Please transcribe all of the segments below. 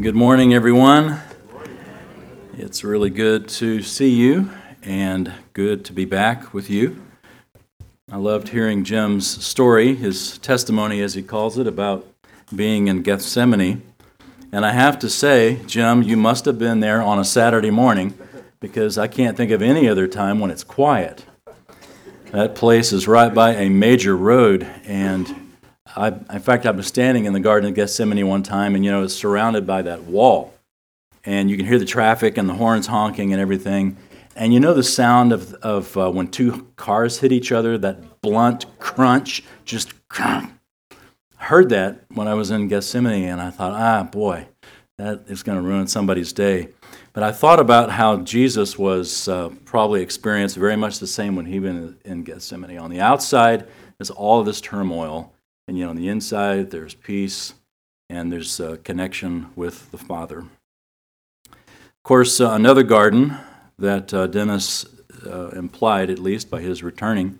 Good morning, everyone. It's really good to see you and good to be back with you. I loved hearing Jim's story, his testimony, as he calls it, about being in Gethsemane. And I have to say, Jim, you must have been there on a Saturday morning because I can't think of any other time when it's quiet. That place is right by a major road, and I, in fact, I was standing in the Garden of Gethsemane one time, and you know, it's surrounded by that wall. And you can hear the traffic and the horns honking and everything. And you know the sound of, of uh, when two cars hit each other, that blunt crunch, just I heard that when I was in Gethsemane, and I thought, ah, boy, that is going to ruin somebody's day. But I thought about how Jesus was uh, probably experienced very much the same when he was in Gethsemane. On the outside is all of this turmoil, and yet on the inside, there's peace and there's a connection with the Father. Of course, uh, another garden that uh, Dennis uh, implied, at least by his returning,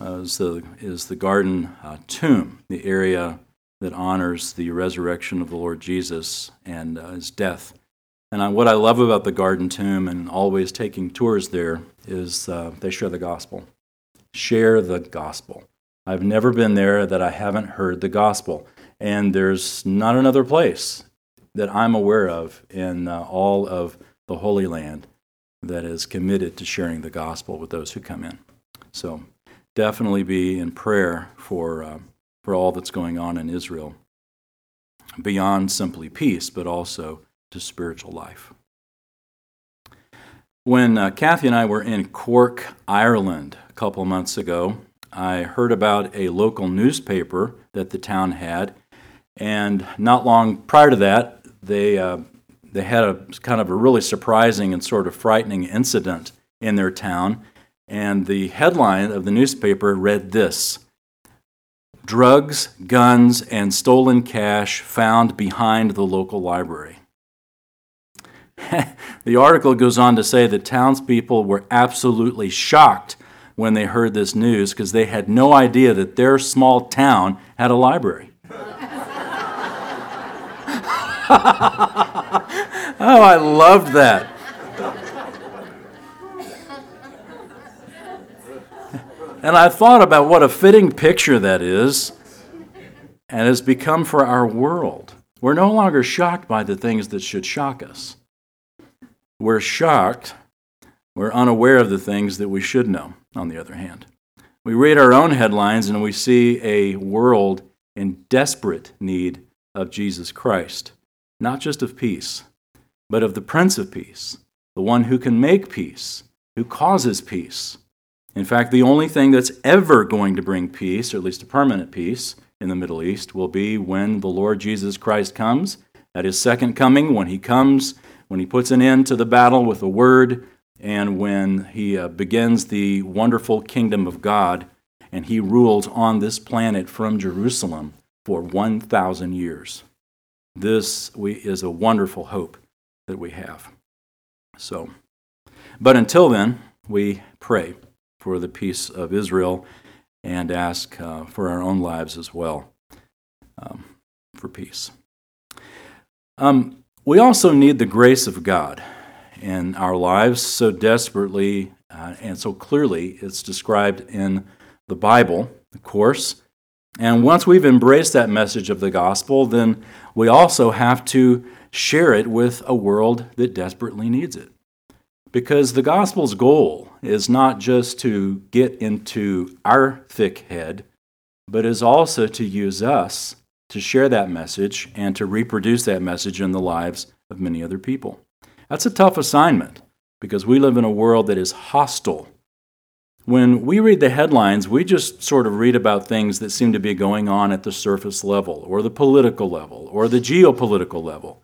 uh, is, the, is the garden uh, tomb, the area that honors the resurrection of the Lord Jesus and uh, his death. And I, what I love about the garden tomb and always taking tours there is they share the gospel. Share the gospel. I've never been there that I haven't heard the gospel. And there's not another place that I'm aware of in uh, all of the Holy Land that is committed to sharing the gospel with those who come in. So definitely be in prayer for, uh, for all that's going on in Israel, beyond simply peace, but also to spiritual life. When uh, Kathy and I were in Cork, Ireland, a couple months ago, I heard about a local newspaper that the town had, and not long prior to that, they uh, they had a kind of a really surprising and sort of frightening incident in their town. And the headline of the newspaper read this Drugs, guns, and stolen cash found behind the local library. the article goes on to say that townspeople were absolutely shocked when they heard this news because they had no idea that their small town had a library. oh, I loved that. And I thought about what a fitting picture that is and has become for our world. We're no longer shocked by the things that should shock us. We're shocked, we're unaware of the things that we should know on the other hand. We read our own headlines and we see a world in desperate need of Jesus Christ, not just of peace, but of the Prince of Peace, the one who can make peace, who causes peace. In fact, the only thing that's ever going to bring peace, or at least a permanent peace, in the Middle East will be when the Lord Jesus Christ comes, at his second coming, when he comes, when he puts an end to the battle with a word, and when he uh, begins the wonderful kingdom of God and he rules on this planet from Jerusalem for 1,000 years. This we, is a wonderful hope that we have. So, but until then, we pray for the peace of Israel and ask uh, for our own lives as well um, for peace. Um, we also need the grace of God in our lives so desperately uh, and so clearly. It's described in the Bible, of course. And once we've embraced that message of the gospel, then we also have to share it with a world that desperately needs it. Because the gospel's goal is not just to get into our thick head, but is also to use us to share that message and to reproduce that message in the lives of many other people. That's a tough assignment because we live in a world that is hostile. When we read the headlines, we just sort of read about things that seem to be going on at the surface level, or the political level, or the geopolitical level.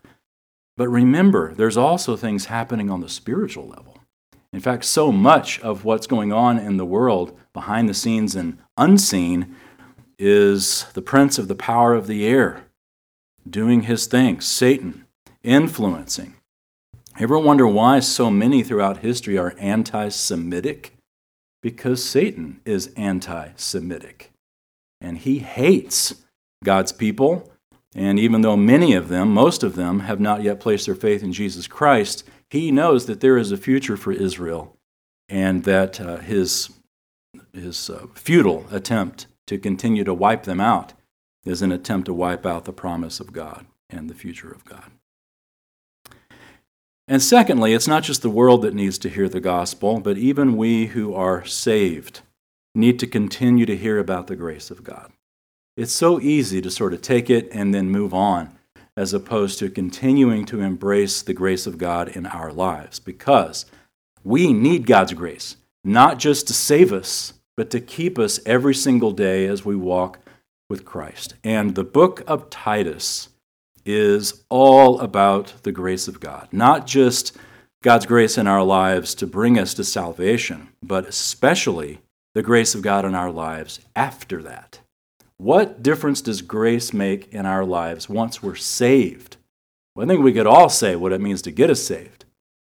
But remember, there's also things happening on the spiritual level. In fact, so much of what's going on in the world behind the scenes and unseen is the prince of the power of the air doing his thing, Satan, influencing. Ever wonder why so many throughout history are anti Semitic? Because Satan is anti Semitic. And he hates God's people And even though many of them, most of them, have not yet placed their faith in Jesus Christ, he knows that there is a future for Israel and that uh, his, his uh, futile attempt to continue to wipe them out is an attempt to wipe out the promise of God and the future of God. And secondly, it's not just the world that needs to hear the gospel, but even we who are saved need to continue to hear about the grace of God. It's so easy to sort of take it and then move on, as opposed to continuing to embrace the grace of God in our lives, because we need God's grace, not just to save us, but to keep us every single day as we walk with Christ. And the book of Titus is all about the grace of God, not just God's grace in our lives to bring us to salvation, but especially the grace of God in our lives after that. What difference does grace make in our lives once we're saved? Well, I think we could all say what it means to get us saved,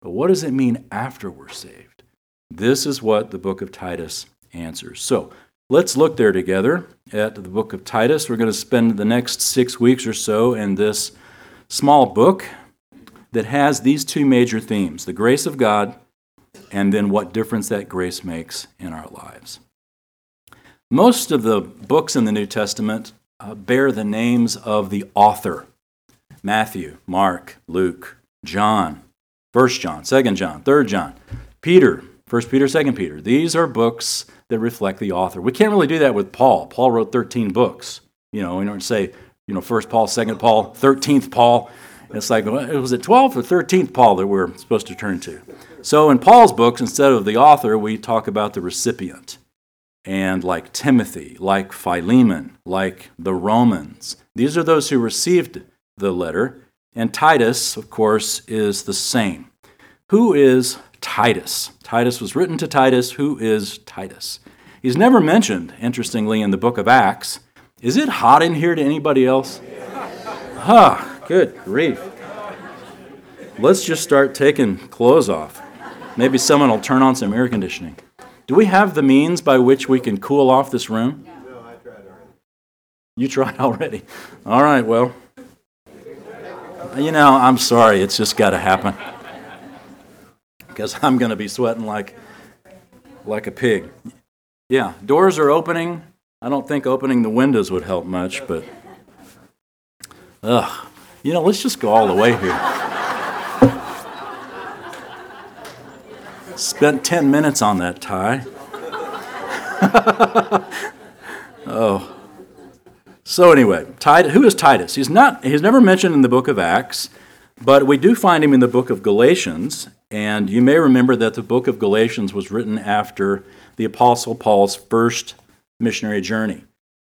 but what does it mean after we're saved? This is what the book of Titus answers. So let's look there together at the book of Titus. We're going to spend the next six weeks or so in this small book that has these two major themes the grace of God and then what difference that grace makes in our lives. Most of the books in the New Testament uh, bear the names of the author Matthew, Mark, Luke, John, 1 John, 2 John, 3 John, Peter, 1 Peter, 2 Peter. These are books that reflect the author. We can't really do that with Paul. Paul wrote 13 books. You know, we don't say, you know, 1st Paul, 2nd Paul, 13th Paul. It's like, well, it was it 12th or 13th Paul that we're supposed to turn to? So in Paul's books, instead of the author, we talk about the recipient. And like Timothy, like Philemon, like the Romans. These are those who received the letter. And Titus, of course, is the same. Who is Titus. Titus was written to Titus. Who is Titus? He's never mentioned, interestingly, in the book of Acts. Is it hot in here to anybody else? Huh, good grief. Let's just start taking clothes off. Maybe someone will turn on some air conditioning. Do we have the means by which we can cool off this room? No, I tried already. You tried already? All right, well. You know, I'm sorry, it's just got to happen because I'm going to be sweating like like a pig. Yeah, doors are opening. I don't think opening the windows would help much, but ugh, you know, let's just go all the way here. Spent 10 minutes on that tie. oh. So anyway, Titus, who is Titus? He's not he's never mentioned in the book of Acts, but we do find him in the book of Galatians, and you may remember that the book of Galatians was written after the Apostle Paul's first missionary journey.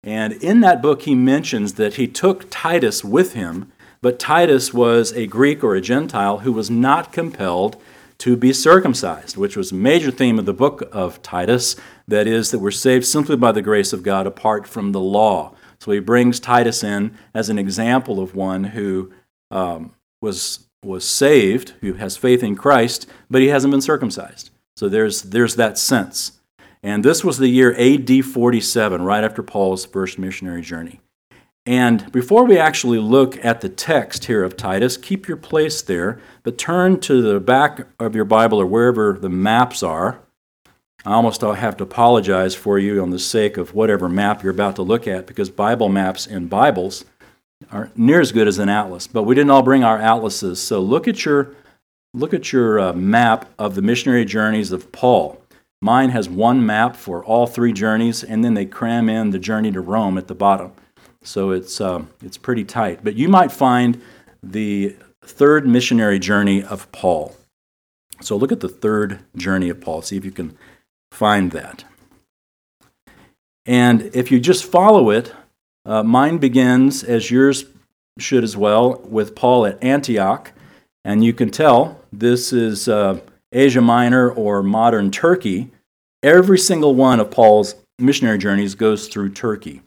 And in that book, he mentions that he took Titus with him, but Titus was a Greek or a Gentile who was not compelled to be circumcised, which was a major theme of the book of Titus. That is, that we're saved simply by the grace of God apart from the law. So he brings Titus in as an example of one who um, was was saved, who has faith in Christ, but he hasn't been circumcised. So there's, there's that sense. And this was the year AD 47, right after Paul's first missionary journey. And before we actually look at the text here of Titus, keep your place there, but turn to the back of your Bible or wherever the maps are. I almost have to apologize for you on the sake of whatever map you're about to look at because Bible maps and Bibles aren't near as good as an atlas, but we didn't all bring our atlases. So look at your look at your uh, map of the missionary journeys of Paul. Mine has one map for all three journeys, and then they cram in the journey to Rome at the bottom. So it's uh, it's pretty tight. But you might find the third missionary journey of Paul. So look at the third journey of Paul. See if you can find that. And if you just follow it, uh, mine begins, as yours should as well, with Paul at Antioch. And you can tell this is uh, Asia Minor or modern Turkey. Every single one of Paul's missionary journeys goes through Turkey.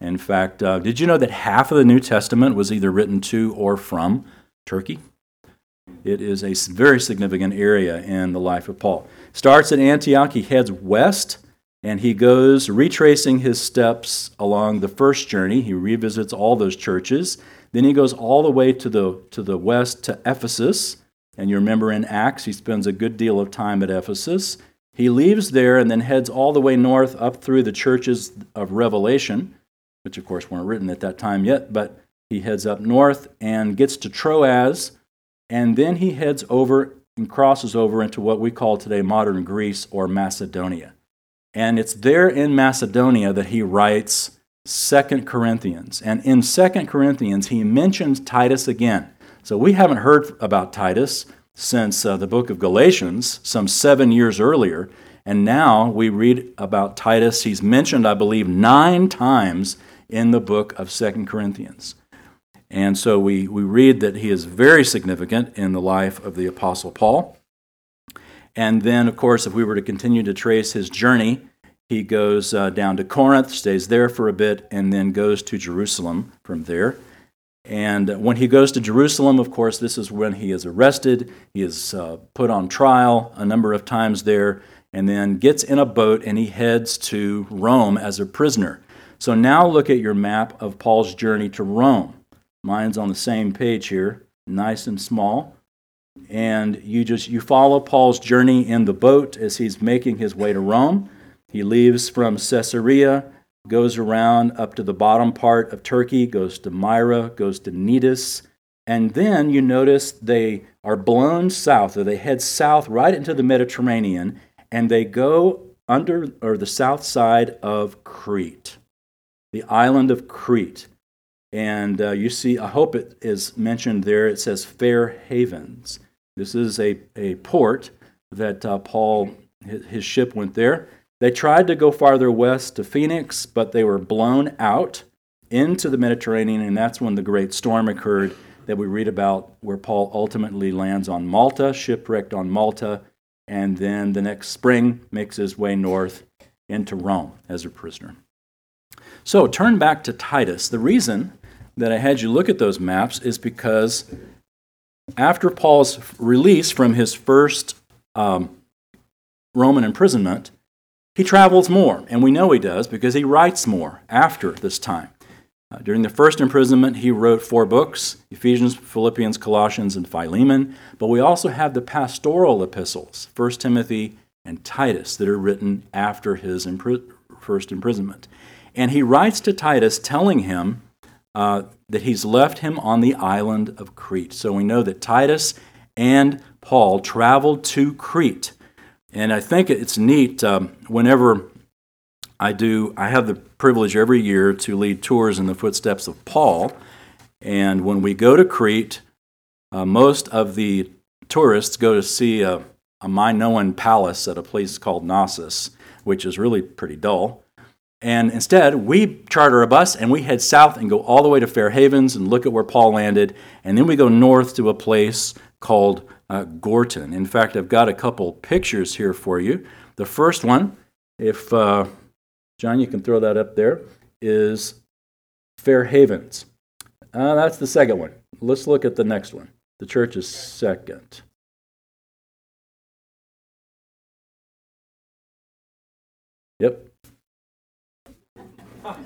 In fact, uh, did you know that half of the New Testament was either written to or from Turkey? It is a very significant area in the life of Paul. Starts at Antioch, he heads west and he goes retracing his steps along the first journey. He revisits all those churches. Then he goes all the way to the, to the west to Ephesus. And you remember in Acts, he spends a good deal of time at Ephesus. He leaves there and then heads all the way north up through the churches of Revelation, which of course weren't written at that time yet, but he heads up north and gets to Troas, and then he heads over and crosses over into what we call today modern Greece or Macedonia. And it's there in Macedonia that he writes Second Corinthians. And in Second Corinthians, he mentions Titus again. So we haven't heard about Titus since uh, the book of Galatians, some seven years earlier. And now we read about Titus. He's mentioned, I believe, nine times in the book of Second Corinthians. And so we, we read that he is very significant in the life of the Apostle Paul. And then, of course, if we were to continue to trace his journey, he goes uh, down to Corinth, stays there for a bit, and then goes to Jerusalem from there. And when he goes to Jerusalem, of course, this is when he is arrested. He is uh, put on trial a number of times there, and then gets in a boat and he heads to Rome as a prisoner. So now look at your map of Paul's journey to Rome. Mine's on the same page here, nice and small. And you just you follow Paul's journey in the boat as he's making his way to Rome. He leaves from Caesarea, goes around up to the bottom part of Turkey, goes to Myra, goes to Cnidus, and then you notice they are blown south, or they head south right into the Mediterranean, and they go under or the south side of Crete, the island of Crete. And uh, you see, I hope it is mentioned there, it says Fair Havens. This is a, a port that uh, Paul, his, his ship went there. They tried to go farther west to Phoenix, but they were blown out into the Mediterranean, and that's when the great storm occurred that we read about, where Paul ultimately lands on Malta, shipwrecked on Malta, and then the next spring makes his way north into Rome as a prisoner. So turn back to Titus. The reason that I had you look at those maps is because after Paul's release from his first um, Roman imprisonment, he travels more, and we know he does because he writes more after this time. Uh, during the first imprisonment, he wrote four books Ephesians, Philippians, Colossians, and Philemon. But we also have the pastoral epistles, 1 Timothy and Titus, that are written after his impri- first imprisonment. And he writes to Titus telling him uh, that he's left him on the island of Crete. So we know that Titus and Paul traveled to Crete. And I think it's neat um, whenever I do, I have the privilege every year to lead tours in the footsteps of Paul. And when we go to Crete, uh, most of the tourists go to see a, a Minoan palace at a place called Knossos, which is really pretty dull. And instead, we charter a bus and we head south and go all the way to Fair Havens and look at where Paul landed. And then we go north to a place called uh, Gortyn. In fact, I've got a couple pictures here for you. The first one, if uh, John, you can throw that up there, is Fair Havens. Uh, that's the second one. Let's look at the next one. The church is second. Yep.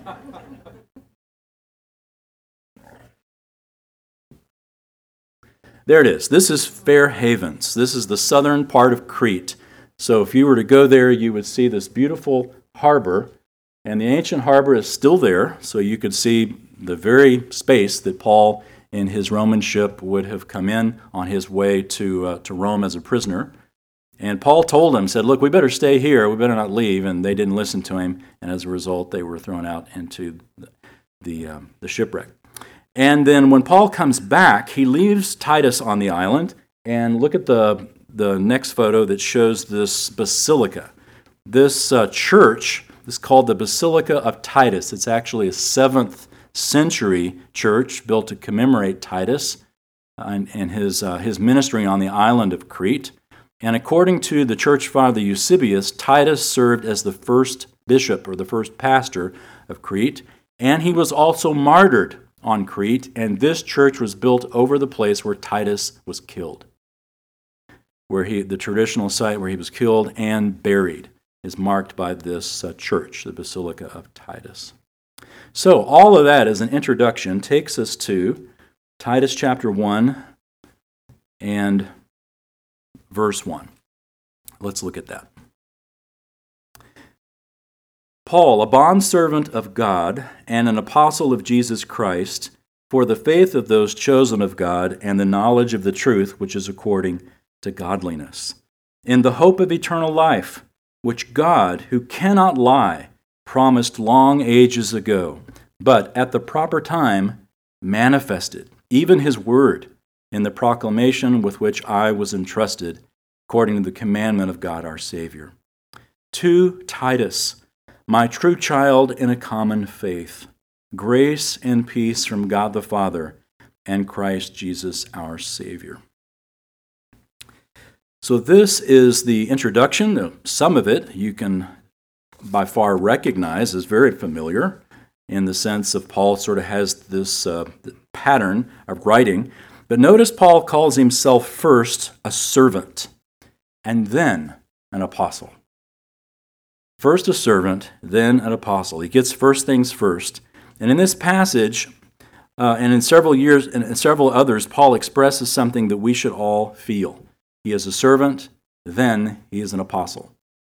There it is. This is Fair Havens. This is the southern part of Crete. So if you were to go there, you would see this beautiful harbor, and the ancient harbor is still there, so you could see the very space that Paul in his Roman ship would have come in on his way to, uh, to Rome as a prisoner. And Paul told them, said, Look, we better stay here. We better not leave. And they didn't listen to him. And as a result, they were thrown out into the, the, um, the shipwreck. And then when Paul comes back, he leaves Titus on the island. And look at the, the next photo that shows this basilica. This uh, church is called the Basilica of Titus. It's actually a seventh century church built to commemorate Titus and, and his, uh, his ministry on the island of Crete. And according to the church father Eusebius, Titus served as the first bishop or the first pastor of Crete, and he was also martyred on Crete, and this church was built over the place where Titus was killed. Where he, the traditional site where he was killed and buried is marked by this uh, church, the Basilica of Titus. So, all of that as an introduction takes us to Titus chapter 1 and verse 1. Let's look at that. Paul, a bondservant of God and an apostle of Jesus Christ, for the faith of those chosen of God and the knowledge of the truth which is according to godliness, in the hope of eternal life, which God, who cannot lie, promised long ages ago, but at the proper time manifested, even his word, in the proclamation with which I was entrusted, according to the commandment of God our Savior. To Titus, my true child in a common faith, grace and peace from God the Father and Christ Jesus our Savior. So, this is the introduction. Some of it you can by far recognize as very familiar in the sense of Paul sort of has this uh, pattern of writing. But notice Paul calls himself first a servant and then an apostle. First a servant, then an apostle. He gets first things first. And in this passage, uh, and in several years and in several others, Paul expresses something that we should all feel. He is a servant, then he is an apostle.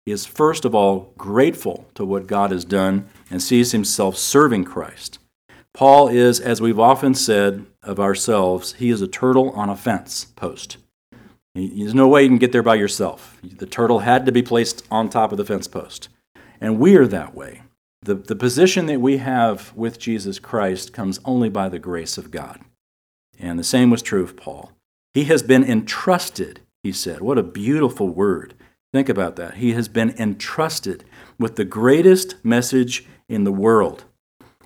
He is first of all grateful to what God has done and sees himself serving Christ. Paul is, as we've often said of ourselves, he is a turtle on a fence post. There's no way you can get there by yourself. The turtle had to be placed on top of the fence post. And we are that way. The, the position that we have with Jesus Christ comes only by the grace of God. And the same was true of Paul. He has been entrusted, he said. What a beautiful word. Think about that. He has been entrusted with the greatest message in the world.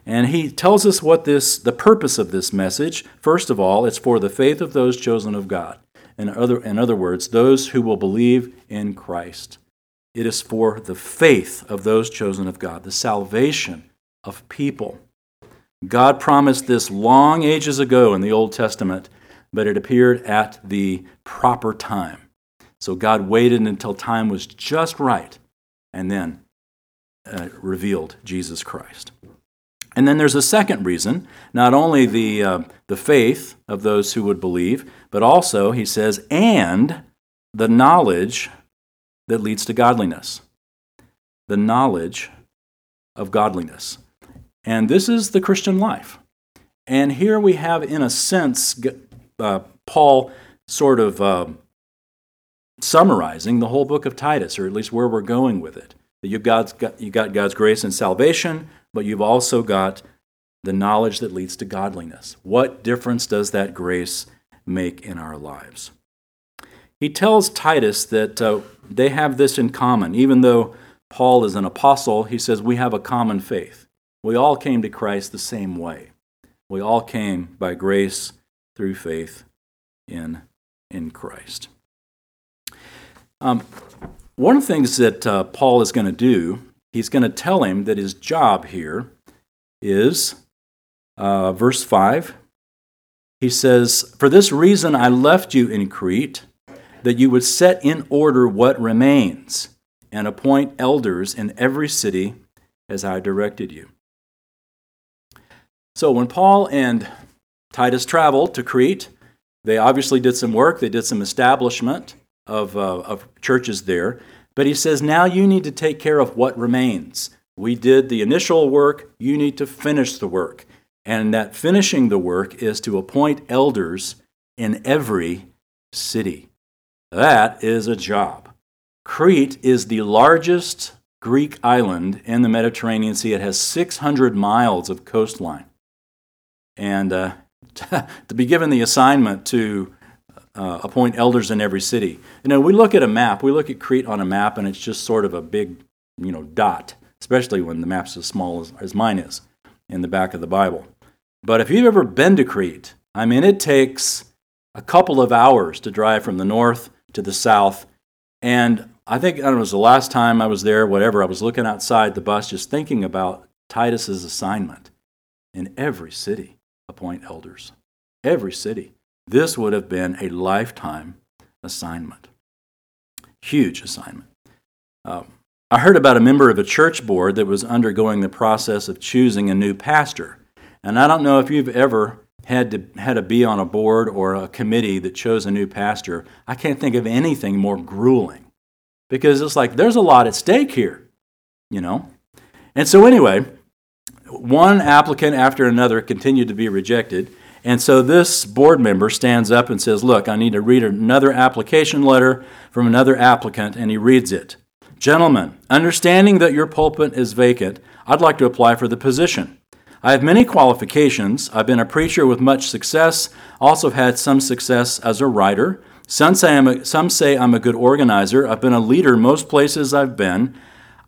And he tells us what this the purpose of this message. First of all, it's for the faith of those chosen of God. In other, in other words, those who will believe in Christ. It is for the faith of those chosen of God, the salvation of people. God promised this long ages ago in the Old Testament, but it appeared at the proper time. So God waited until time was just right and then uh, revealed Jesus Christ. And then there's a second reason, not only the, uh, the faith of those who would believe, but also, he says, and the knowledge that leads to godliness. The knowledge of godliness. And this is the Christian life. And here we have, in a sense, uh, Paul sort of uh, summarizing the whole book of Titus, or at least where we're going with it. You've got, you got God's grace and salvation, but you've also got the knowledge that leads to godliness. What difference does that grace make in our lives? He tells Titus that uh, they have this in common. Even though Paul is an apostle, he says we have a common faith. We all came to Christ the same way. We all came by grace through faith in, in Christ. Um, one of the things that uh, Paul is going to do, he's going to tell him that his job here is, uh, verse 5, he says, For this reason I left you in Crete that you would set in order what remains and appoint elders in every city as I directed you. So when Paul and Titus traveled to Crete, they obviously did some work, they did some establishment of, uh, of churches there. But he says, now you need to take care of what remains. We did the initial work, you need to finish the work. And that finishing the work is to appoint elders in every city. That is a job. Crete is the largest Greek island in the Mediterranean Sea. It has 600 miles of coastline. And uh, to be given the assignment to uh, appoint elders in every city. You know, we look at a map, we look at Crete on a map, and it's just sort of a big, you know, dot, especially when the map's as small as, as mine is in the back of the Bible. But if you've ever been to Crete, I mean, it takes a couple of hours to drive from the north to the south. And I think it was the last time I was there, whatever, I was looking outside the bus just thinking about Titus's assignment. In every city, appoint elders. Every city. This would have been a lifetime assignment. Huge assignment. Uh, I heard about a member of a church board that was undergoing the process of choosing a new pastor. And I don't know if you've ever had to, had to be on a board or a committee that chose a new pastor, I can't think of anything more grueling because it's like there's a lot at stake here, you know? And so, anyway, one applicant after another continued to be rejected. And so this board member stands up and says, Look, I need to read another application letter from another applicant, and he reads it. Gentlemen, understanding that your pulpit is vacant, I'd like to apply for the position. I have many qualifications. I've been a preacher with much success, also have had some success as a writer. Some say, I'm a, some say I'm a good organizer. I've been a leader most places I've been.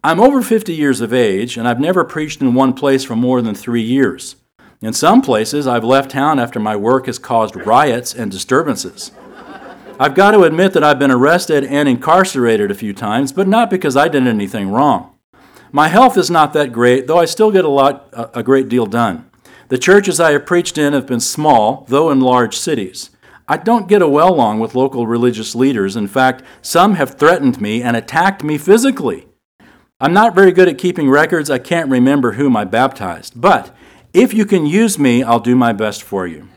I'm over 50 years of age, and I've never preached in one place for more than three years. In some places, I've left town after my work has caused riots and disturbances. I've got to admit that I've been arrested and incarcerated a few times, but not because I did anything wrong. My health is not that great, though I still get a lot a great deal done. The churches I have preached in have been small, though in large cities. I don't get a well along with local religious leaders. In fact, some have threatened me and attacked me physically. I'm not very good at keeping records. I can't remember whom I baptized. But if you can use me, I'll do my best for you.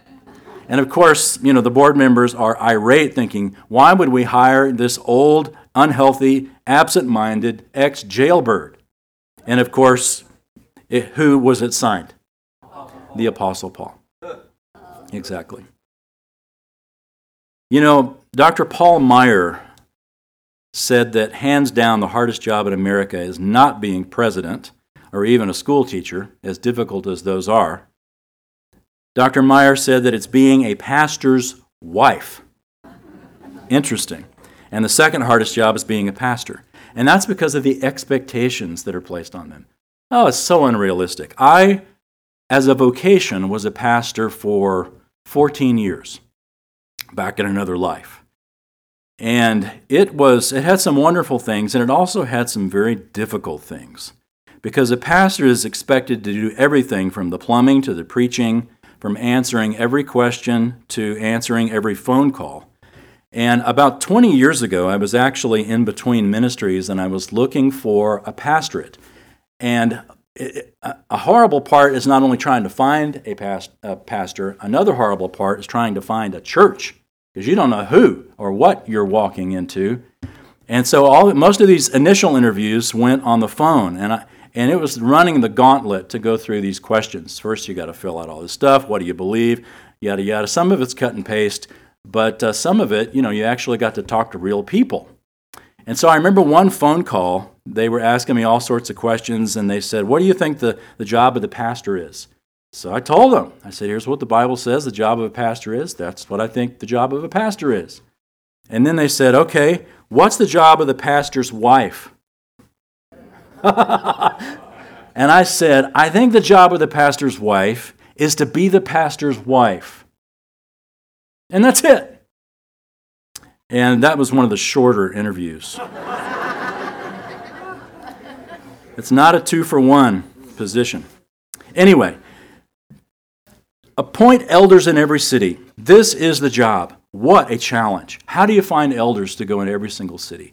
And of course, you know, the board members are irate, thinking, why would we hire this old, unhealthy, absent minded ex jailbird? And of course, it, who was it signed? The Apostle Paul. Exactly. You know, Dr. Paul Meyer said that hands down the hardest job in America is not being president or even a school teacher, as difficult as those are. Dr. Meyer said that it's being a pastor's wife. Interesting. And the second hardest job is being a pastor. And that's because of the expectations that are placed on them. Oh, it's so unrealistic. I, as a vocation, was a pastor for 14 years back in another life. And it was it had some wonderful things and it also had some very difficult things. Because a pastor is expected to do everything from the plumbing to the preaching, from answering every question to answering every phone call. And about 20 years ago, I was actually in between ministries and I was looking for a pastorate. And a horrible part is not only trying to find a, past, a pastor, another horrible part is trying to find a church because you don't know who or what you're walking into. And so all most of these initial interviews went on the phone, and I, and it was running the gauntlet to go through these questions. First, you got to fill out all this stuff. What do you believe? Yada yada. Some of it's cut and paste, but uh, some of it, you know, you actually got to talk to real people. And so I remember one phone call. They were asking me all sorts of questions, and they said, "What do you think the, the job of the pastor is?" So I told them, I said, here's what the Bible says the job of a pastor is. That's what I think the job of a pastor is. And then they said, okay, what's the job of the pastor's wife? and I said, I think the job of the pastor's wife is to be the pastor's wife. And that's it. And that was one of the shorter interviews. it's not a two for one position. Anyway, Appoint elders in every city. This is the job. What a challenge. How do you find elders to go in every single city?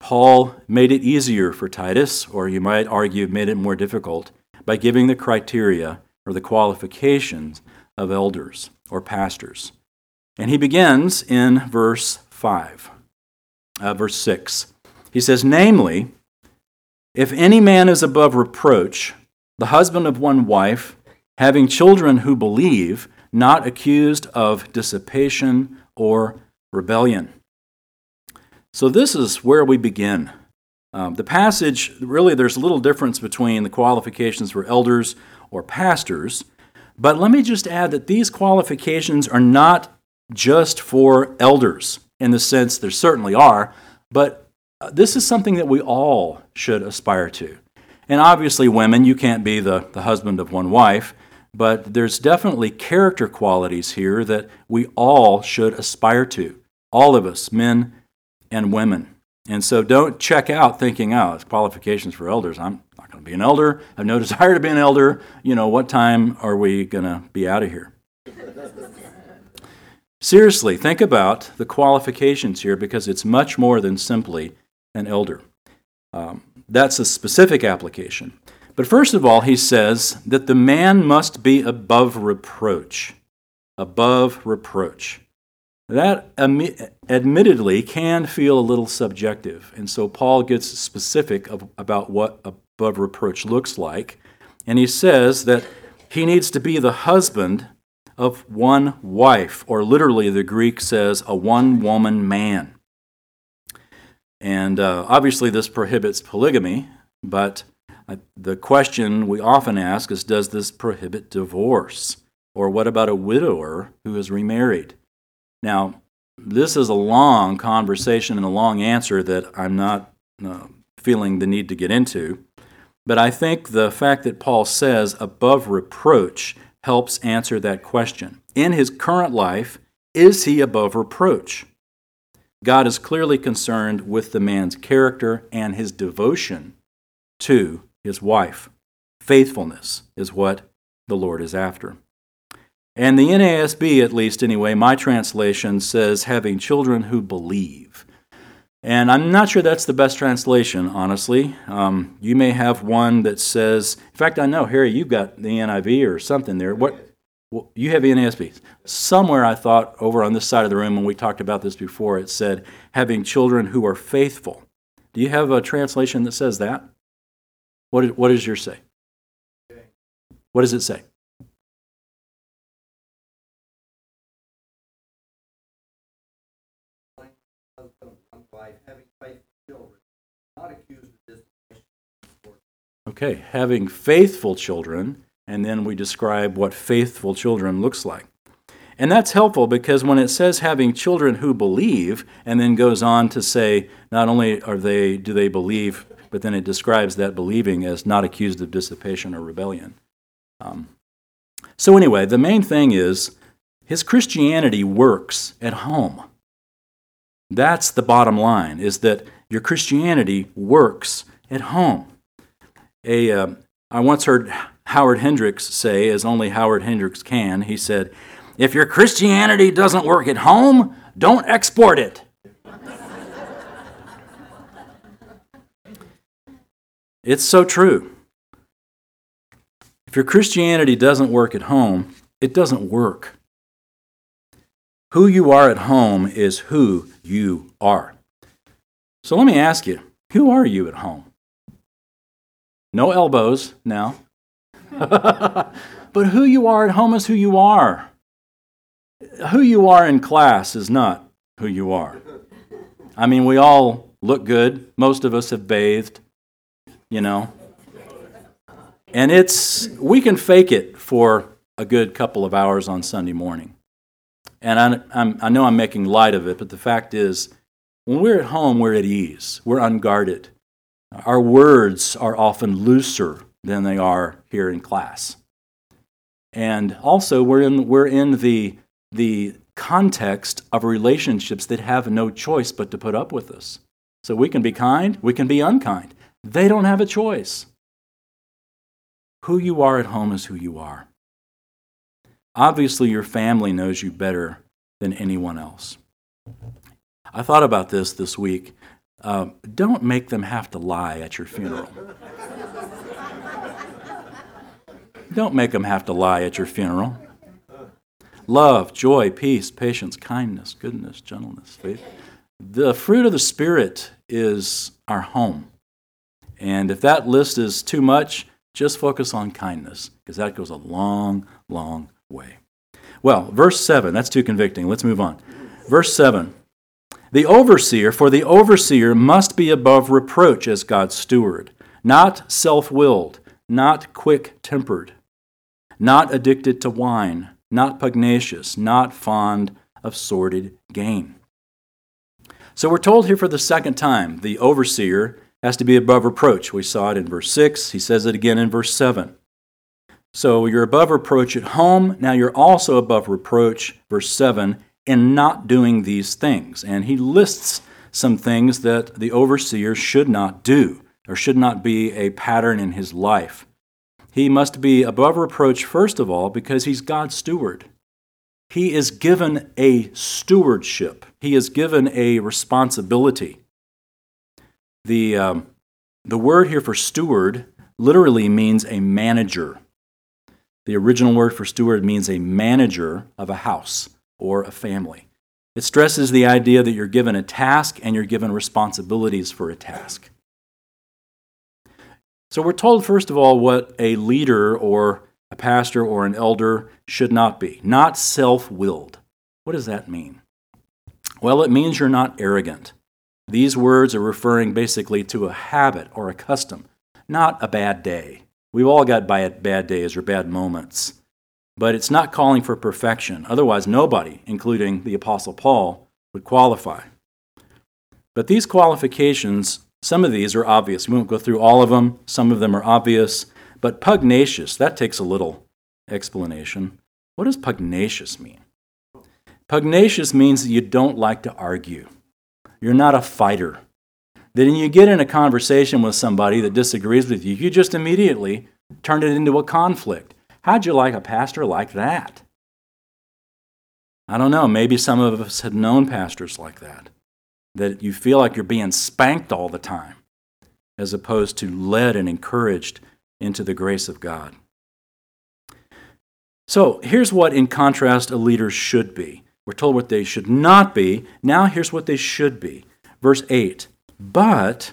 Paul made it easier for Titus, or you might argue made it more difficult, by giving the criteria or the qualifications of elders or pastors. And he begins in verse 5, uh, verse 6. He says, Namely, if any man is above reproach, the husband of one wife, having children who believe, not accused of dissipation or rebellion. So, this is where we begin. Um, the passage, really, there's little difference between the qualifications for elders or pastors, but let me just add that these qualifications are not just for elders in the sense there certainly are, but uh, this is something that we all should aspire to. And obviously, women, you can't be the, the husband of one wife, but there's definitely character qualities here that we all should aspire to. All of us, men and women. And so don't check out thinking, oh, it's qualifications for elders. I'm not going to be an elder. I have no desire to be an elder. You know, what time are we going to be out of here? Seriously, think about the qualifications here because it's much more than simply an elder. Um, that's a specific application. But first of all, he says that the man must be above reproach. above reproach. That admittedly can feel a little subjective, and so Paul gets specific of, about what above reproach looks like, and he says that he needs to be the husband of one wife, or literally the Greek says a one woman man. And uh, obviously, this prohibits polygamy, but uh, the question we often ask is Does this prohibit divorce? Or what about a widower who is remarried? Now, this is a long conversation and a long answer that I'm not uh, feeling the need to get into. But I think the fact that Paul says above reproach helps answer that question. In his current life, is he above reproach? God is clearly concerned with the man's character and his devotion to his wife. Faithfulness is what the Lord is after. And the NASB, at least anyway, my translation says having children who believe. And I'm not sure that's the best translation, honestly. Um, you may have one that says, in fact, I know, Harry, you've got the NIV or something there. What? Well, you have NASB. Somewhere I thought over on this side of the room when we talked about this before, it said having children who are faithful. Do you have a translation that says that? What, what does yours say? What does it say? Okay, having faithful children, and then we describe what faithful children looks like. And that's helpful because when it says having children who believe, and then goes on to say not only are they do they believe, but then it describes that believing as not accused of dissipation or rebellion. Um, so anyway, the main thing is his Christianity works at home. That's the bottom line: is that your Christianity works at home. A, uh, I once heard Howard Hendricks say, as only Howard Hendricks can, he said, If your Christianity doesn't work at home, don't export it. it's so true. If your Christianity doesn't work at home, it doesn't work. Who you are at home is who you are. So let me ask you who are you at home? No elbows now. but who you are at home is who you are. Who you are in class is not who you are. I mean, we all look good. Most of us have bathed, you know. And it's, we can fake it for a good couple of hours on Sunday morning. And I, I'm, i know I'm making light of it, but the fact is, when we're at home, we're at ease, we're unguarded. Our words are often looser than they are here in class. And also, we're in, we're in the, the context of relationships that have no choice but to put up with us. So we can be kind, we can be unkind. They don't have a choice. Who you are at home is who you are. Obviously, your family knows you better than anyone else. I thought about this this week uh, don't make them have to lie at your funeral. don't make them have to lie at your funeral. Love, joy, peace, patience, kindness, goodness, gentleness, faith. The fruit of the Spirit is our home. And if that list is too much, just focus on kindness, because that goes a long, long way. Well, verse 7, that's too convicting. Let's move on. Verse 7 the overseer, for the overseer must be above reproach as God's steward, not self willed, not quick tempered, not addicted to wine, not pugnacious, not fond of sordid gain. So we're told here for the second time the overseer has to be above reproach. We saw it in verse 6, he says it again in verse 7. So you're above reproach at home, now you're also above reproach, verse 7, in not doing these things. And he lists some things that the overseer should not do or should not be a pattern in his life. He must be above reproach, first of all, because he's God's steward. He is given a stewardship, he is given a responsibility. The, um, the word here for steward literally means a manager. The original word for steward means a manager of a house or a family. It stresses the idea that you're given a task and you're given responsibilities for a task. So we're told, first of all, what a leader or a pastor or an elder should not be not self willed. What does that mean? Well, it means you're not arrogant. These words are referring basically to a habit or a custom, not a bad day. We've all got bad, bad days or bad moments. But it's not calling for perfection. Otherwise, nobody, including the Apostle Paul, would qualify. But these qualifications, some of these are obvious. We won't go through all of them. Some of them are obvious. But pugnacious, that takes a little explanation. What does pugnacious mean? Pugnacious means that you don't like to argue. You're not a fighter. That when you get in a conversation with somebody that disagrees with you, you just immediately turn it into a conflict. How'd you like a pastor like that? I don't know. Maybe some of us have known pastors like that. That you feel like you're being spanked all the time, as opposed to led and encouraged into the grace of God. So here's what, in contrast, a leader should be. We're told what they should not be. Now here's what they should be. Verse 8 But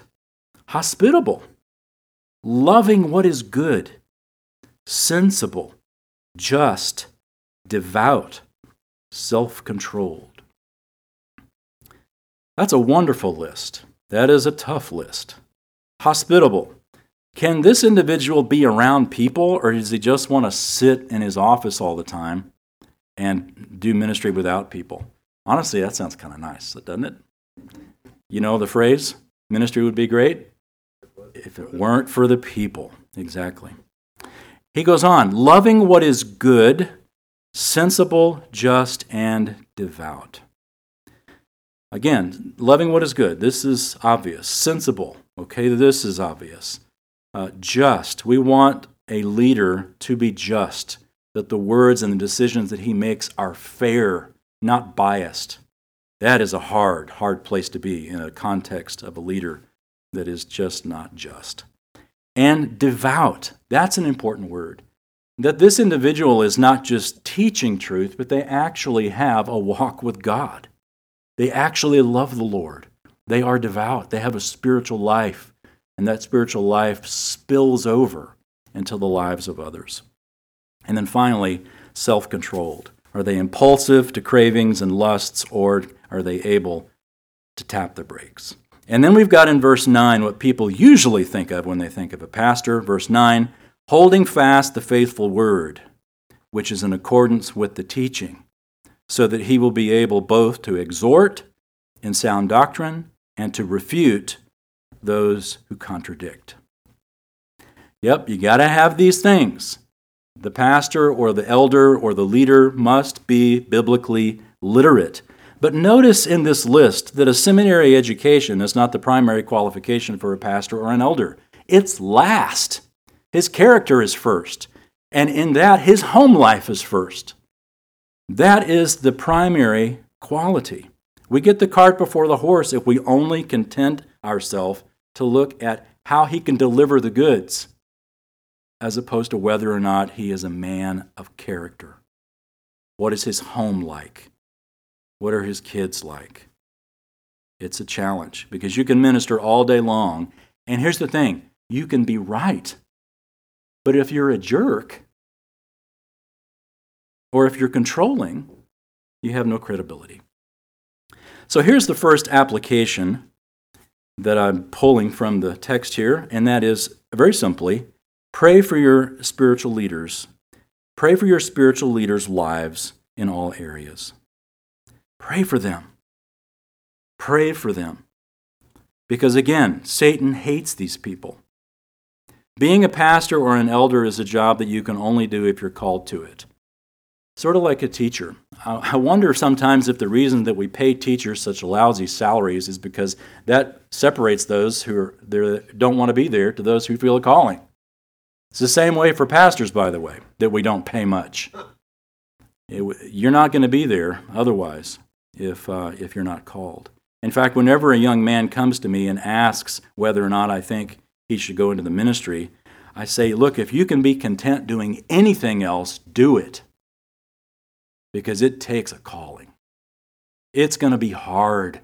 hospitable, loving what is good sensible, just, devout, self controlled. That's a wonderful list. That is a tough list. Hospitable. Can this individual be around people, or does he just want to sit in his office all the time and do ministry without people? Honestly, that sounds kind of nice, doesn't it? You know the phrase, ministry would be great if it weren't for the people. Exactly. He goes on, loving what is good, sensible, just, and devout. Again, loving what is good. This is obvious. Sensible. Okay, this is obvious. Uh, just. We want a leader to be just, that the words and the decisions that he makes are fair, not biased. That is a hard, hard place to be in a context of a leader that is just not just and devout. That's an important word. That this individual is not just teaching truth, but they actually have a walk with God. They actually love the Lord. They are devout. They have a spiritual life, and that spiritual life spills over into the lives of others. And then finally, self controlled. Are they impulsive to cravings and lusts, or are they able to tap the brakes? And then we've got in verse 9 what people usually think of when they think of a pastor. Verse 9 holding fast the faithful word, which is in accordance with the teaching, so that he will be able both to exhort in sound doctrine and to refute those who contradict. Yep, you got to have these things. The pastor or the elder or the leader must be biblically literate. But notice in this list that a seminary education is not the primary qualification for a pastor or an elder. It's last. His character is first. And in that, his home life is first. That is the primary quality. We get the cart before the horse if we only content ourselves to look at how he can deliver the goods, as opposed to whether or not he is a man of character. What is his home like? What are his kids like? It's a challenge because you can minister all day long. And here's the thing you can be right. But if you're a jerk, or if you're controlling, you have no credibility. So here's the first application that I'm pulling from the text here, and that is very simply pray for your spiritual leaders. Pray for your spiritual leaders' lives in all areas. Pray for them. Pray for them. Because again, Satan hates these people. Being a pastor or an elder is a job that you can only do if you're called to it. Sort of like a teacher. I wonder sometimes if the reason that we pay teachers such lousy salaries is because that separates those who are there, don't want to be there to those who feel a calling. It's the same way for pastors, by the way, that we don't pay much. It, you're not going to be there otherwise if, uh, if you're not called. In fact, whenever a young man comes to me and asks whether or not I think he should go into the ministry, I say, look, if you can be content doing anything else, do it. Because it takes a calling. It's going to be hard.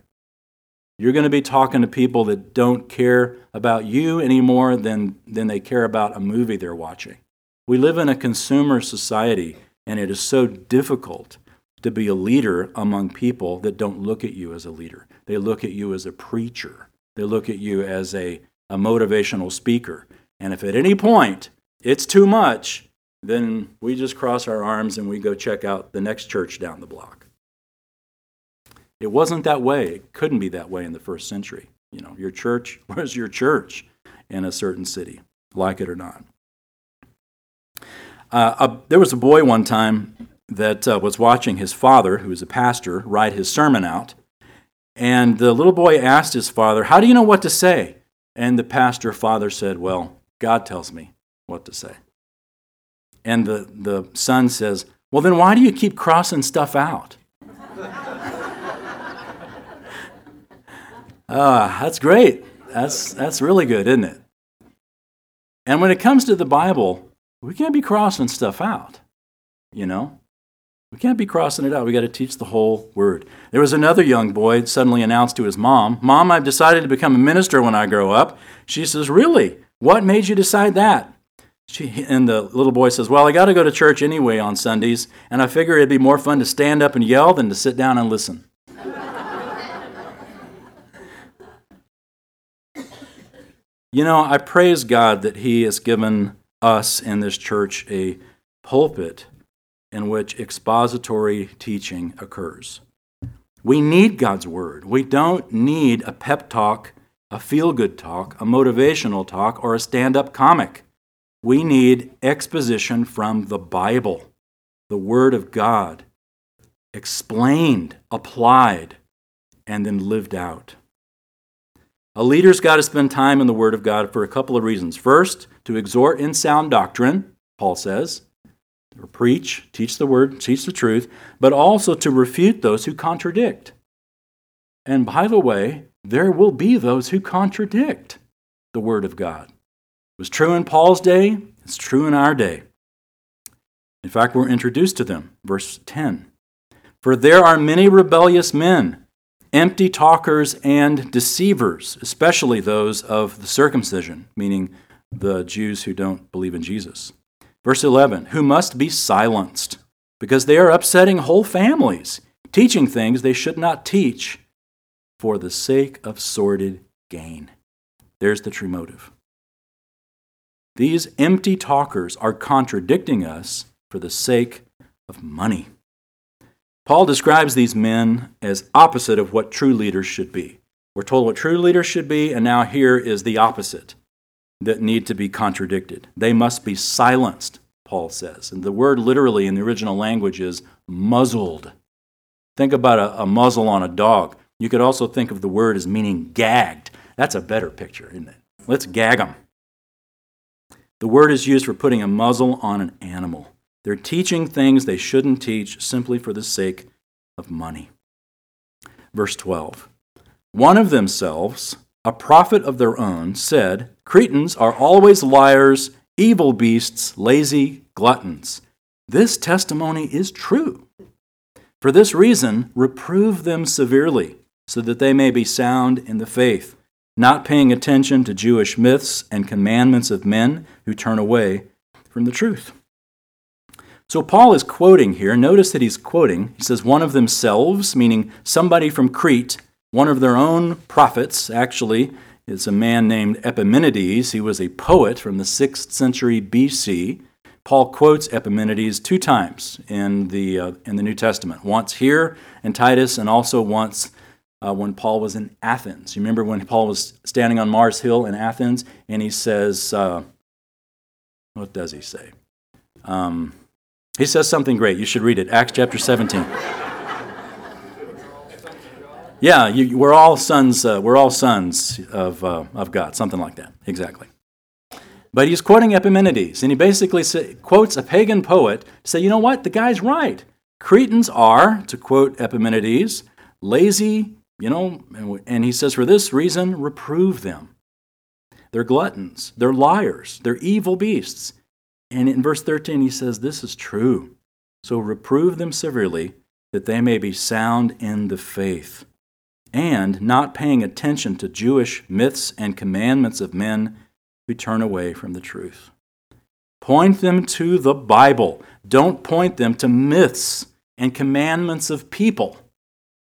You're going to be talking to people that don't care about you any more than, than they care about a movie they're watching. We live in a consumer society, and it is so difficult to be a leader among people that don't look at you as a leader. They look at you as a preacher, they look at you as a, a motivational speaker. And if at any point it's too much, then we just cross our arms and we go check out the next church down the block. It wasn't that way. It couldn't be that way in the first century. You know, your church was your church in a certain city, like it or not. Uh, a, there was a boy one time that uh, was watching his father, who was a pastor, write his sermon out. And the little boy asked his father, How do you know what to say? And the pastor father said, Well, God tells me what to say. And the, the son says, Well, then why do you keep crossing stuff out? Ah, that's great. That's, that's really good, isn't it? And when it comes to the Bible, we can't be crossing stuff out, you know? We can't be crossing it out. We got to teach the whole word. There was another young boy suddenly announced to his mom, Mom, I've decided to become a minister when I grow up. She says, Really? What made you decide that? She, and the little boy says, Well, I got to go to church anyway on Sundays, and I figure it'd be more fun to stand up and yell than to sit down and listen. you know, I praise God that He has given us in this church a pulpit in which expository teaching occurs. We need God's Word. We don't need a pep talk, a feel good talk, a motivational talk, or a stand up comic. We need exposition from the Bible, the Word of God, explained, applied, and then lived out. A leader's got to spend time in the Word of God for a couple of reasons. First, to exhort in sound doctrine, Paul says or preach, teach the word, teach the truth, but also to refute those who contradict. And by the way, there will be those who contradict the word of God. It was true in Paul's day, it's true in our day. In fact, we're introduced to them. Verse 10 For there are many rebellious men, empty talkers and deceivers, especially those of the circumcision, meaning the Jews who don't believe in Jesus. Verse 11, who must be silenced because they are upsetting whole families, teaching things they should not teach for the sake of sordid gain. There's the true motive. These empty talkers are contradicting us for the sake of money. Paul describes these men as opposite of what true leaders should be. We're told what true leaders should be, and now here is the opposite that need to be contradicted. They must be silenced, Paul says. And the word literally in the original language is muzzled. Think about a, a muzzle on a dog. You could also think of the word as meaning gagged. That's a better picture, isn't it? Let's gag them. The word is used for putting a muzzle on an animal. They're teaching things they shouldn't teach simply for the sake of money. Verse 12 One of themselves, a prophet of their own, said, Cretans are always liars, evil beasts, lazy gluttons. This testimony is true. For this reason, reprove them severely, so that they may be sound in the faith, not paying attention to Jewish myths and commandments of men who turn away from the truth. So Paul is quoting here. Notice that he's quoting. He says, one of themselves, meaning somebody from Crete, one of their own prophets, actually, is a man named Epimenides. He was a poet from the 6th century BC. Paul quotes Epimenides two times in the, uh, in the New Testament once here in Titus, and also once uh, when Paul was in Athens. You remember when Paul was standing on Mars Hill in Athens, and he says, uh, What does he say? Um, he says something great. You should read it. Acts chapter 17. Yeah, you, we're all sons. Uh, we're all sons of uh, of God. Something like that. Exactly. But he's quoting Epimenides, and he basically say, quotes a pagan poet to say, you know what? The guy's right. Cretans are, to quote Epimenides, lazy. You know, and, and he says, for this reason, reprove them. they're gluttons, they're liars, they're evil beasts. And in verse 13, he says, This is true. So reprove them severely, that they may be sound in the faith, and not paying attention to Jewish myths and commandments of men who turn away from the truth. Point them to the Bible. Don't point them to myths and commandments of people.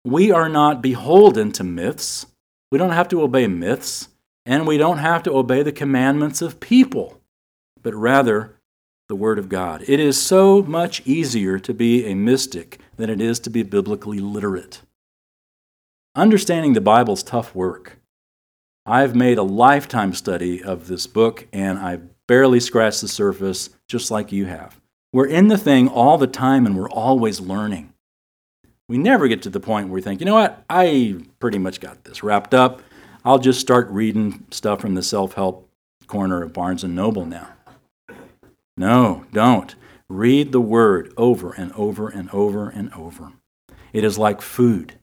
We are not beholden to myths. We don't have to obey myths, and we don't have to obey the commandments of people, but rather the Word of God. It is so much easier to be a mystic than it is to be biblically literate. Understanding the Bible's tough work. I've made a lifetime study of this book, and I've barely scratched the surface, just like you have. We're in the thing all the time, and we're always learning. We never get to the point where we think, you know what, I pretty much got this wrapped up. I'll just start reading stuff from the self help corner of Barnes and Noble now. No, don't. Read the word over and over and over and over. It is like food.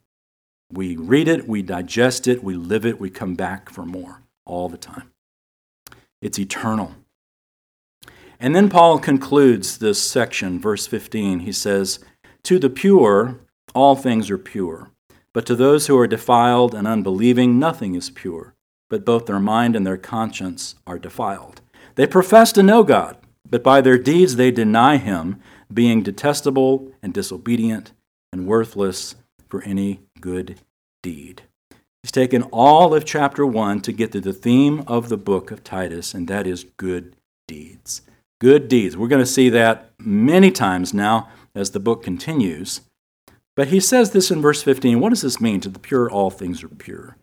We read it, we digest it, we live it, we come back for more all the time. It's eternal. And then Paul concludes this section, verse 15. He says, To the pure, all things are pure. But to those who are defiled and unbelieving, nothing is pure. But both their mind and their conscience are defiled. They profess to know God but by their deeds they deny him, being detestable and disobedient and worthless for any good deed. He's taken all of chapter 1 to get to the theme of the book of Titus, and that is good deeds. Good deeds. We're going to see that many times now as the book continues. But he says this in verse 15. What does this mean? To the pure, all things are pure.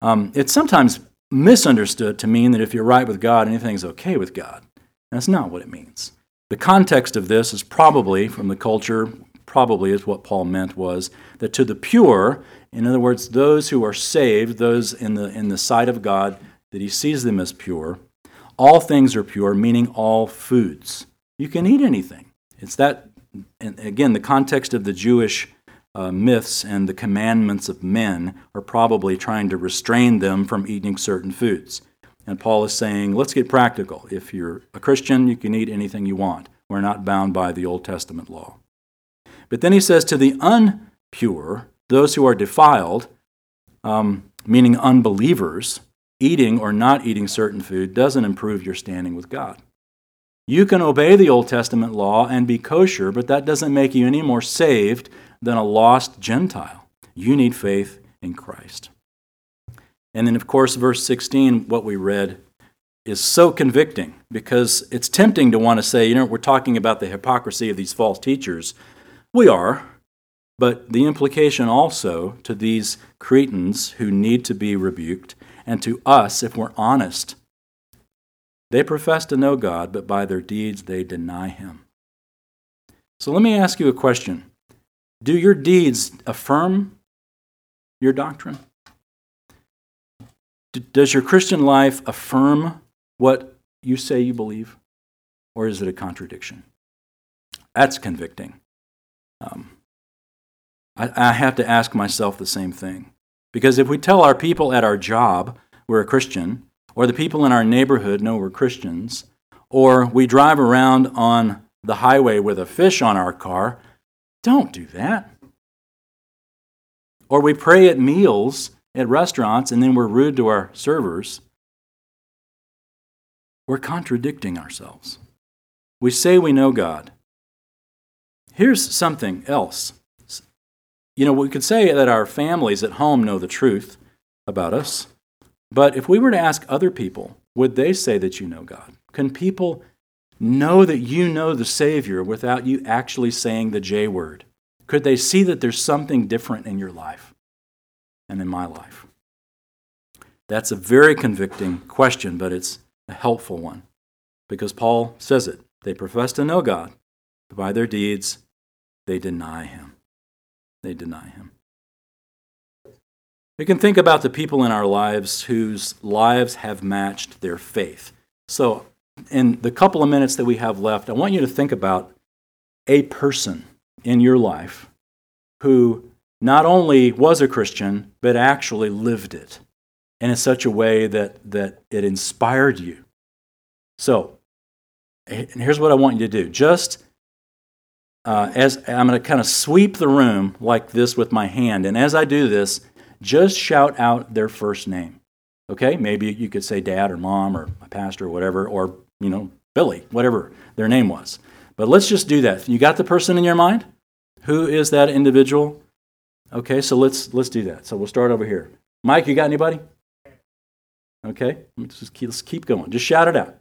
Um, it's sometimes misunderstood to mean that if you're right with God, anything's okay with God. That's not what it means. The context of this is probably from the culture, probably is what Paul meant was that to the pure, in other words, those who are saved, those in the, in the sight of God, that he sees them as pure, all things are pure, meaning all foods. You can eat anything. It's that, and again, the context of the Jewish uh, myths and the commandments of men are probably trying to restrain them from eating certain foods. And Paul is saying, let's get practical. If you're a Christian, you can eat anything you want. We're not bound by the Old Testament law. But then he says, to the unpure, those who are defiled, um, meaning unbelievers, eating or not eating certain food doesn't improve your standing with God. You can obey the Old Testament law and be kosher, but that doesn't make you any more saved than a lost Gentile. You need faith in Christ. And then, of course, verse 16, what we read, is so convicting because it's tempting to want to say, you know, we're talking about the hypocrisy of these false teachers. We are, but the implication also to these Cretans who need to be rebuked, and to us, if we're honest, they profess to know God, but by their deeds they deny Him. So let me ask you a question Do your deeds affirm your doctrine? does your Christian life affirm what you say you believe, or is it a contradiction? That's convicting. Um, I, I have to ask myself the same thing. Because if we tell our people at our job we're a Christian, or the people in our neighborhood know we're Christians, or we drive around on the highway with a fish on our car, don't do that. Or we pray at meals at restaurants and then we're rude to our servers, we're contradicting ourselves. We say we know God. Here's something else. You know, we could say that our families at home know the truth about us, but if we were to ask other people, would they say that you know God? Can people know that you know the Savior without you actually saying the J word? Could they see that there's something different in your life? and in my life? That's a very convicting question, but it's a helpful one because Paul says it. They profess to know God, but by their deeds, they deny Him. They deny Him. We can think about the people in our lives whose lives have matched their faith. So, in the couple of minutes that we have left, I want you to think about a person in your life who not only was a Christian, but actually lived it. and in such a way that, that it inspired you. So, and here's what I want you to do. Just uh, as I'm going to kind of sweep the room like this with my hand, and as I do this, just shout out their first name. Okay? Maybe you could say dad or mom or my pastor or whatever, or, you know, Billy, whatever their name was. But let's just do that. You got the person in your mind? Who is that individual? Okay, so let's let's do that. So we'll start over here. Mike, you got anybody? Okay, let's just keep, let's keep going. Just shout it out.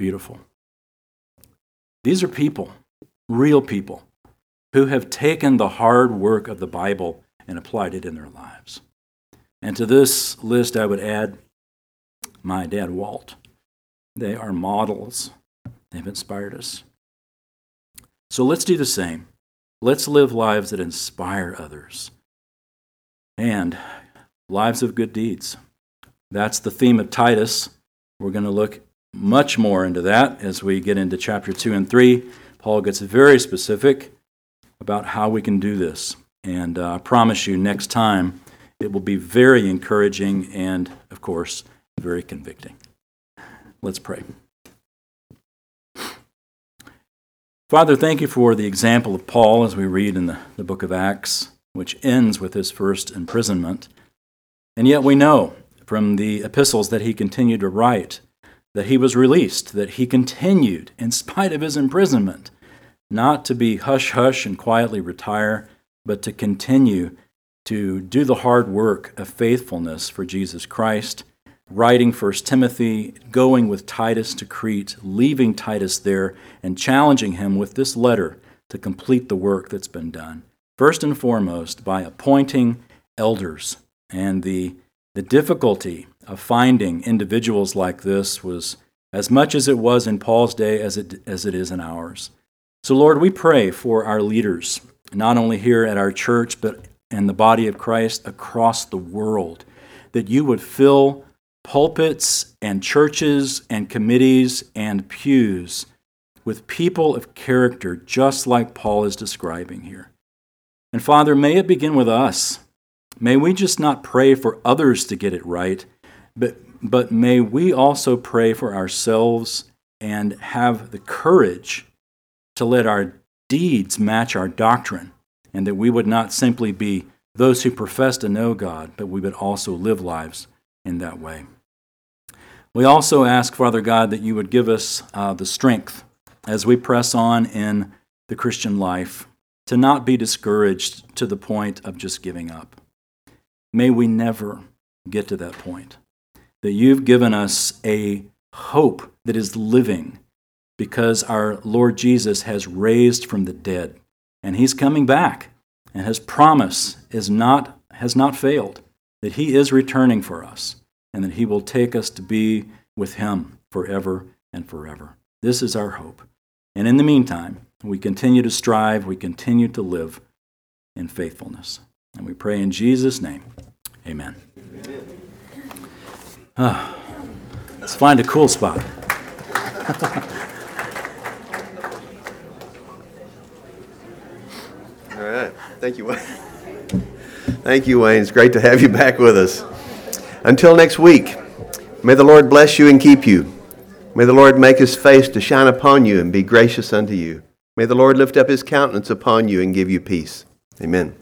Beautiful. These are people, real people, who have taken the hard work of the Bible and applied it in their lives. And to this list, I would add my dad, Walt. They are models, they've inspired us. So let's do the same. Let's live lives that inspire others and lives of good deeds. That's the theme of Titus. We're going to look much more into that as we get into chapter 2 and 3. Paul gets very specific about how we can do this. And uh, I promise you, next time, it will be very encouraging and, of course, very convicting. Let's pray. Father, thank you for the example of Paul as we read in the, the book of Acts, which ends with his first imprisonment. And yet we know from the epistles that he continued to write that he was released, that he continued, in spite of his imprisonment, not to be hush hush and quietly retire, but to continue to do the hard work of faithfulness for Jesus Christ, writing First Timothy, going with Titus to Crete, leaving Titus there, and challenging him with this letter to complete the work that's been done. First and foremost, by appointing elders. And the, the difficulty of finding individuals like this was as much as it was in Paul's day as it, as it is in ours. So, Lord, we pray for our leaders, not only here at our church, but in the body of Christ across the world, that you would fill pulpits and churches and committees and pews with people of character, just like Paul is describing here. And Father, may it begin with us. May we just not pray for others to get it right, but, but may we also pray for ourselves and have the courage to let our deeds match our doctrine, and that we would not simply be those who profess to know God, but we would also live lives in that way. We also ask, Father God, that you would give us uh, the strength as we press on in the Christian life to not be discouraged to the point of just giving up. May we never get to that point. That you've given us a hope that is living because our Lord Jesus has raised from the dead and he's coming back and his promise is not has not failed that he is returning for us and that he will take us to be with him forever and forever. This is our hope. And in the meantime, we continue to strive, we continue to live in faithfulness. And we pray in Jesus' name. Amen. Ah, let's find a cool spot. All right. Thank you, Wayne. Thank you, Wayne. It's great to have you back with us. Until next week, may the Lord bless you and keep you. May the Lord make his face to shine upon you and be gracious unto you. May the Lord lift up his countenance upon you and give you peace. Amen.